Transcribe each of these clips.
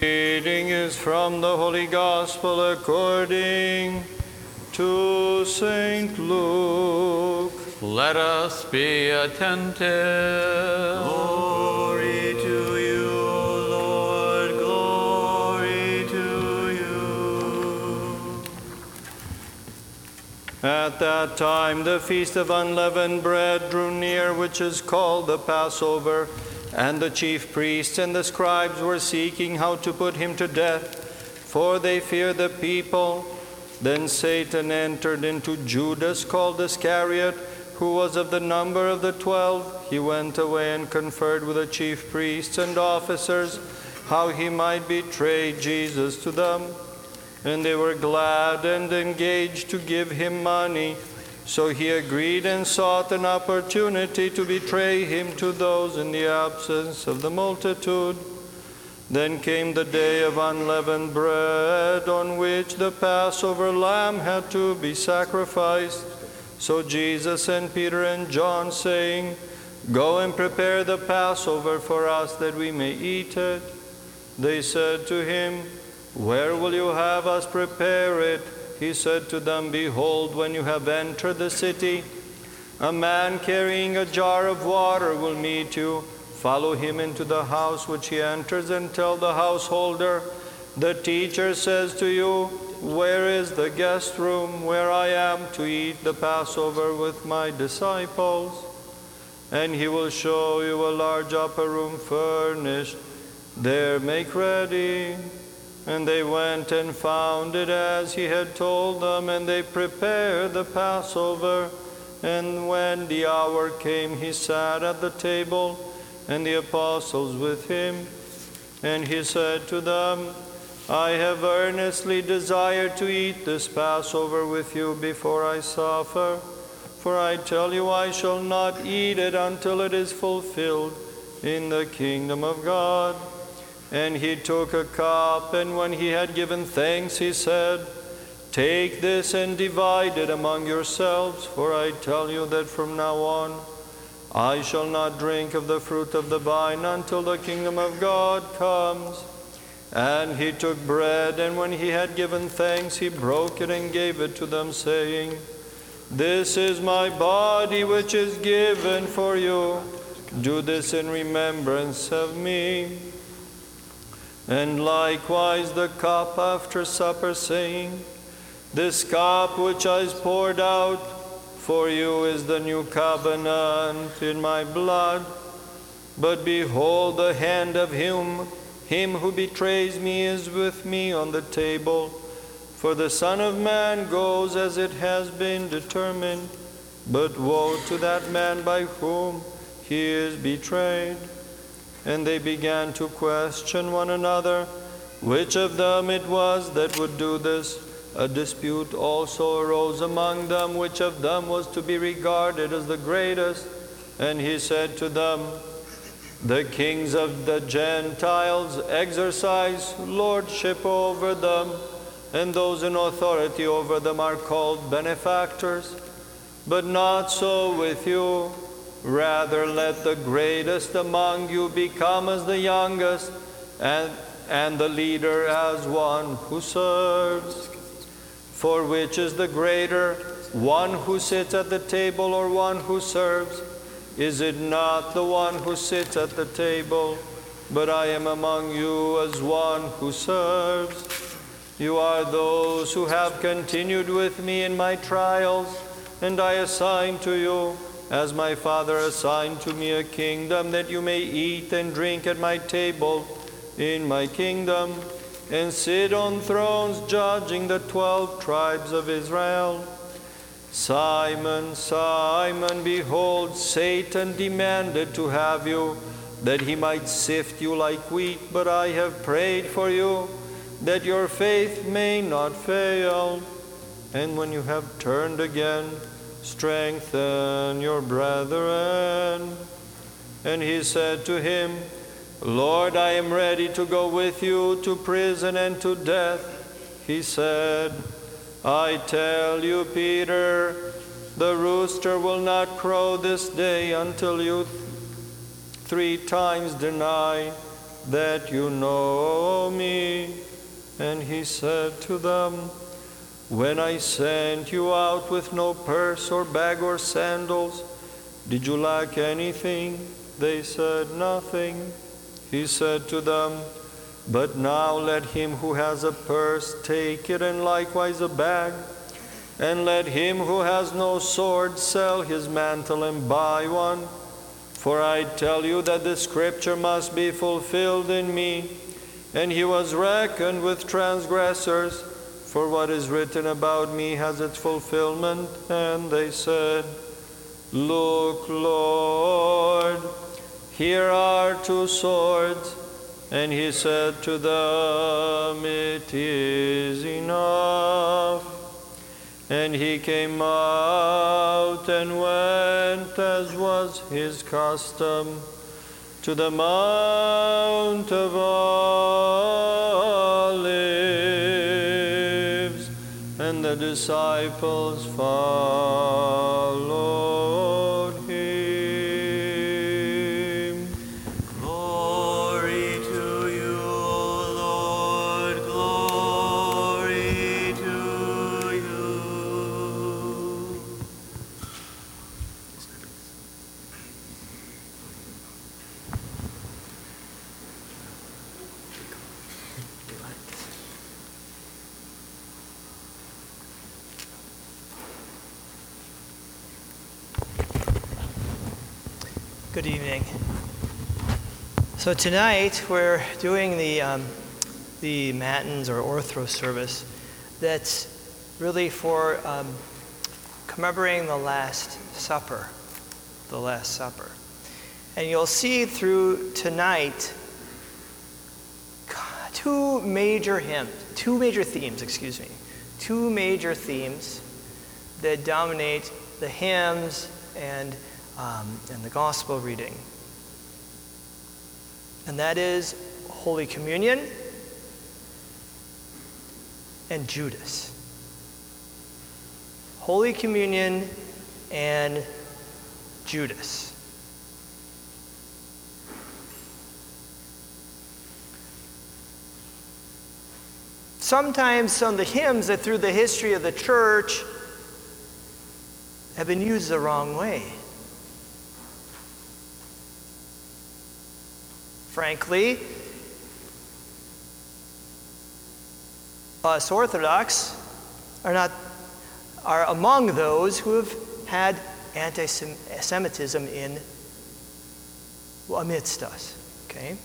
Reading is from the Holy Gospel according to St. Luke. Let us be attentive. Glory to you, Lord, glory to you. At that time, the feast of unleavened bread drew near, which is called the Passover. And the chief priests and the scribes were seeking how to put him to death, for they feared the people. Then Satan entered into Judas, called Iscariot, who was of the number of the twelve. He went away and conferred with the chief priests and officers how he might betray Jesus to them. And they were glad and engaged to give him money. So he agreed and sought an opportunity to betray him to those in the absence of the multitude. Then came the day of unleavened bread, on which the Passover lamb had to be sacrificed. So Jesus sent Peter and John, saying, Go and prepare the Passover for us that we may eat it. They said to him, Where will you have us prepare it? He said to them, Behold, when you have entered the city, a man carrying a jar of water will meet you. Follow him into the house which he enters and tell the householder, The teacher says to you, Where is the guest room where I am to eat the Passover with my disciples? And he will show you a large upper room furnished. There make ready. And they went and found it as he had told them, and they prepared the Passover. And when the hour came, he sat at the table, and the apostles with him. And he said to them, I have earnestly desired to eat this Passover with you before I suffer. For I tell you, I shall not eat it until it is fulfilled in the kingdom of God. And he took a cup, and when he had given thanks, he said, Take this and divide it among yourselves, for I tell you that from now on I shall not drink of the fruit of the vine until the kingdom of God comes. And he took bread, and when he had given thanks, he broke it and gave it to them, saying, This is my body which is given for you. Do this in remembrance of me. And likewise the cup after supper, saying, This cup which is poured out for you is the new covenant in my blood. But behold, the hand of him, him who betrays me is with me on the table. For the Son of Man goes as it has been determined, but woe to that man by whom he is betrayed. And they began to question one another which of them it was that would do this. A dispute also arose among them which of them was to be regarded as the greatest. And he said to them, The kings of the Gentiles exercise lordship over them, and those in authority over them are called benefactors. But not so with you. Rather, let the greatest among you become as the youngest, and, and the leader as one who serves. For which is the greater, one who sits at the table or one who serves? Is it not the one who sits at the table? But I am among you as one who serves. You are those who have continued with me in my trials, and I assign to you as my Father assigned to me a kingdom, that you may eat and drink at my table in my kingdom, and sit on thrones judging the twelve tribes of Israel. Simon, Simon, behold, Satan demanded to have you, that he might sift you like wheat, but I have prayed for you, that your faith may not fail. And when you have turned again, strengthen your brethren. And he said to him, Lord, I am ready to go with you to prison and to death. He said, I tell you, Peter, the rooster will not crow this day until you three times deny that you know me. And he said to them, When I sent you out with no purse or bag or sandals, did you lack anything? They said, Nothing. He said to them, But now let him who has a purse take it, and likewise a bag. And let him who has no sword sell his mantle and buy one. For I tell you that the scripture must be fulfilled in me. And he was reckoned with transgressors. For what is written about me has its fulfillment. And they said, Look, Lord, here are two swords. And he said to them, It is enough. And he came out and went, as was his custom, to the Mount of Olives. The disciples followed Good evening. So tonight we're doing the um, the matins or Orthros service. That's really for um, commemorating the Last Supper, the Last Supper. And you'll see through tonight two major hymns, two major themes, excuse me, two major themes that dominate the hymns and um, and the gospel reading. And that is Holy Communion and Judas. Holy Communion and Judas. Sometimes some of the hymns that through the history of the church have been used the wrong way. Frankly, us Orthodox are not are among those who have had anti-Semitism in amidst us. Okay.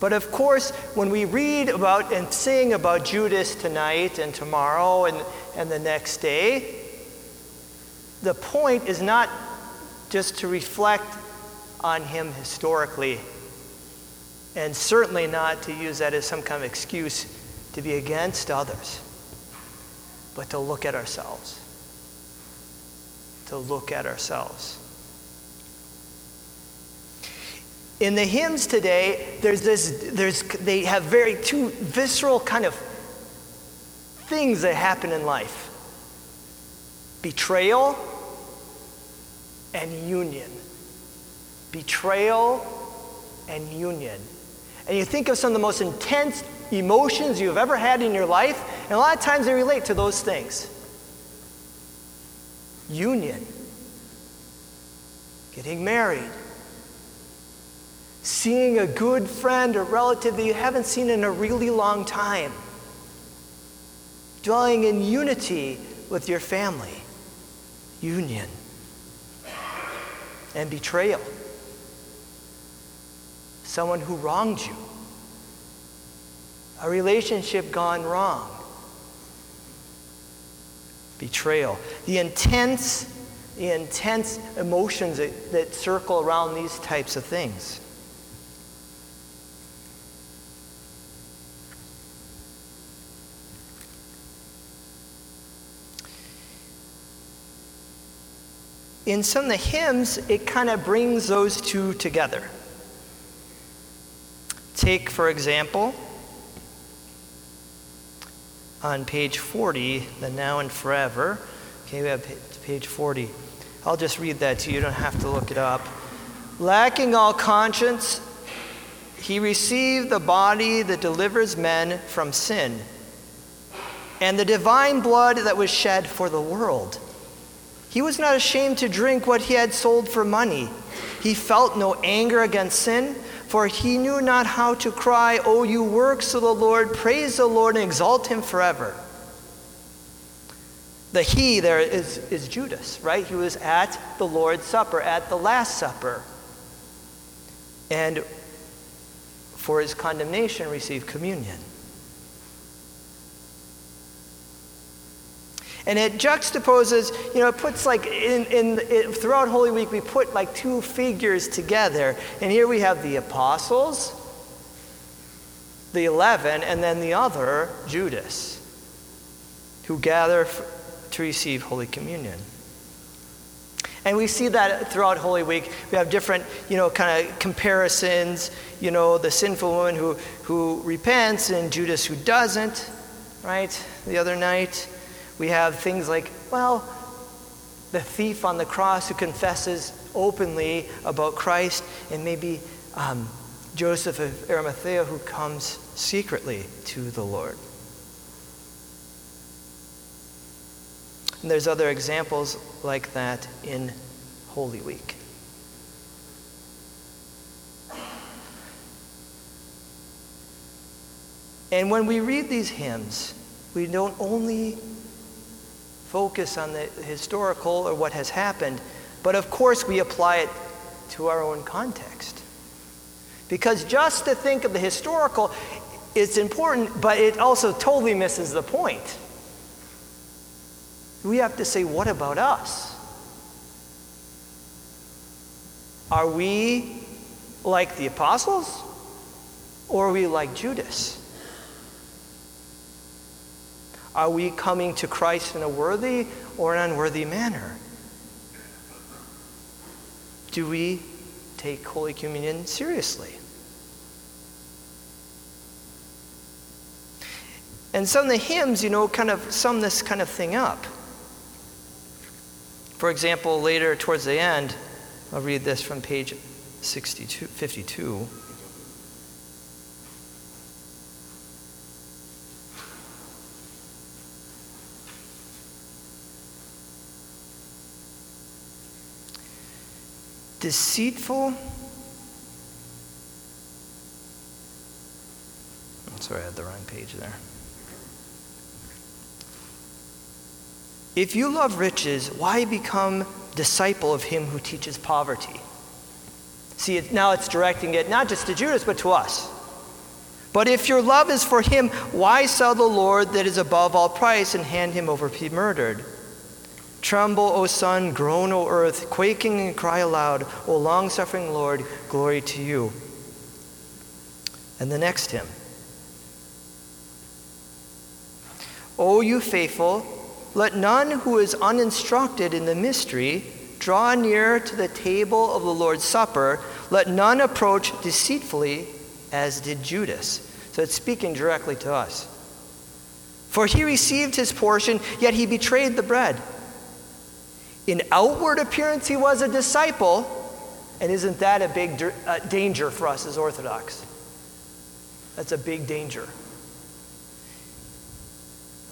But of course, when we read about and sing about Judas tonight and tomorrow and, and the next day, the point is not just to reflect on him historically, and certainly not to use that as some kind of excuse to be against others, but to look at ourselves. To look at ourselves. In the hymns today, there's this, there's, they have very two visceral kind of things that happen in life betrayal and union. Betrayal and union. And you think of some of the most intense emotions you've ever had in your life, and a lot of times they relate to those things. Union. Getting married. Seeing a good friend or relative that you haven't seen in a really long time. Dwelling in unity with your family. Union and betrayal. Someone who wronged you. A relationship gone wrong. Betrayal. The intense, the intense emotions that, that circle around these types of things. In some of the hymns, it kind of brings those two together. Take, for example, on page 40, the now and forever. Okay, we have page 40. I'll just read that to you, you don't have to look it up. Lacking all conscience, he received the body that delivers men from sin and the divine blood that was shed for the world. He was not ashamed to drink what he had sold for money. He felt no anger against sin, for he knew not how to cry, O you works of the Lord, praise the Lord and exalt him forever. The he there is, is Judas, right? He was at the Lord's Supper, at the Last Supper. And for his condemnation, received communion. And it juxtaposes, you know, it puts like in, in it, throughout Holy Week, we put like two figures together. And here we have the apostles, the 11, and then the other, Judas, who gather to receive Holy Communion. And we see that throughout Holy Week. We have different, you know, kind of comparisons. You know, the sinful woman who, who repents and Judas who doesn't, right? The other night. We have things like, well, the thief on the cross who confesses openly about Christ, and maybe um, Joseph of Arimathea who comes secretly to the Lord. And there's other examples like that in Holy Week. And when we read these hymns, we don't only focus on the historical or what has happened, but of course we apply it to our own context. Because just to think of the historical is important, but it also totally misses the point. We have to say, what about us? Are we like the apostles? Or are we like Judas? Are we coming to Christ in a worthy or an unworthy manner? Do we take Holy Communion seriously? And some of the hymns, you know, kind of sum this kind of thing up. For example, later towards the end, I'll read this from page 62, 52. Deceitful. I'm sorry, I had the wrong page there. If you love riches, why become disciple of him who teaches poverty? See, now it's directing it not just to Judas, but to us. But if your love is for him, why sell the Lord that is above all price and hand him over to be murdered? Tremble, O sun, groan, O earth, quaking and cry aloud, O long suffering Lord, glory to you. And the next hymn. O you faithful, let none who is uninstructed in the mystery draw near to the table of the Lord's Supper. Let none approach deceitfully as did Judas. So it's speaking directly to us. For he received his portion, yet he betrayed the bread. In outward appearance, he was a disciple. And isn't that a big uh, danger for us as Orthodox? That's a big danger.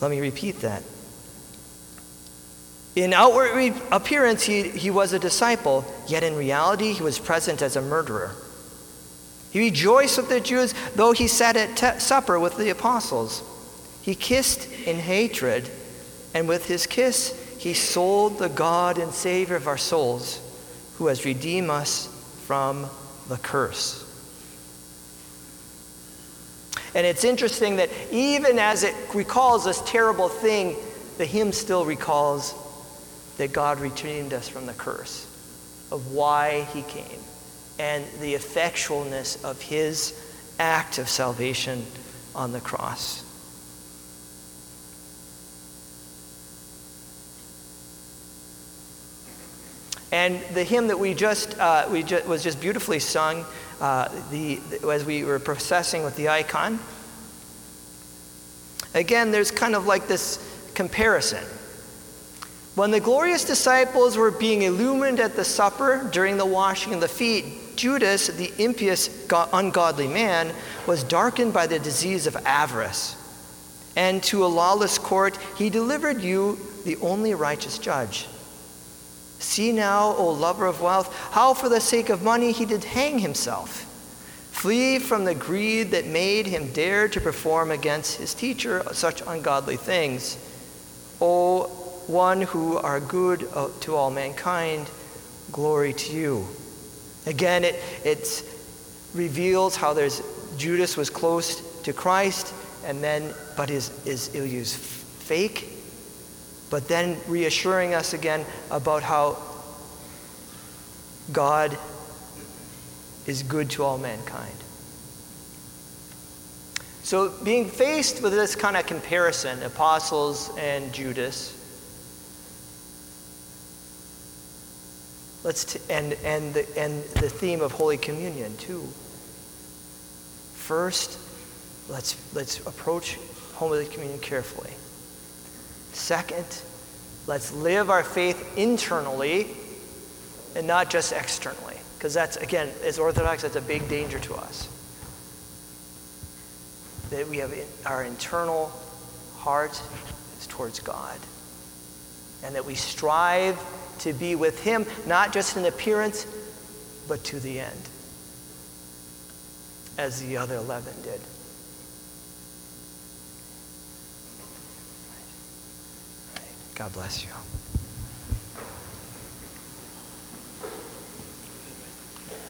Let me repeat that. In outward appearance, he, he was a disciple, yet in reality, he was present as a murderer. He rejoiced with the Jews, though he sat at te- supper with the apostles. He kissed in hatred, and with his kiss, he sold the God and Savior of our souls, who has redeemed us from the curse. And it's interesting that even as it recalls this terrible thing, the hymn still recalls that God redeemed us from the curse, of why he came, and the effectualness of his act of salvation on the cross. And the hymn that we just, uh, we just was just beautifully sung uh, the, as we were processing with the icon. Again, there's kind of like this comparison. When the glorious disciples were being illumined at the supper during the washing of the feet, Judas, the impious, go- ungodly man, was darkened by the disease of avarice. And to a lawless court, he delivered you, the only righteous judge. See now, O lover of wealth, how for the sake of money he did hang himself. Flee from the greed that made him dare to perform against his teacher such ungodly things. O one who are good uh, to all mankind, glory to you. Again, it, it reveals how there's Judas was close to Christ, and then, but is, is he'll use fake, but then reassuring us again about how God is good to all mankind. So, being faced with this kind of comparison, apostles and Judas, let's t- and and the and the theme of Holy Communion too. First, let's let's approach Holy Communion carefully. Second, let's live our faith internally and not just externally. Because that's, again, as Orthodox, that's a big danger to us. That we have our internal heart is towards God. And that we strive to be with Him, not just in appearance, but to the end, as the other 11 did. God bless you.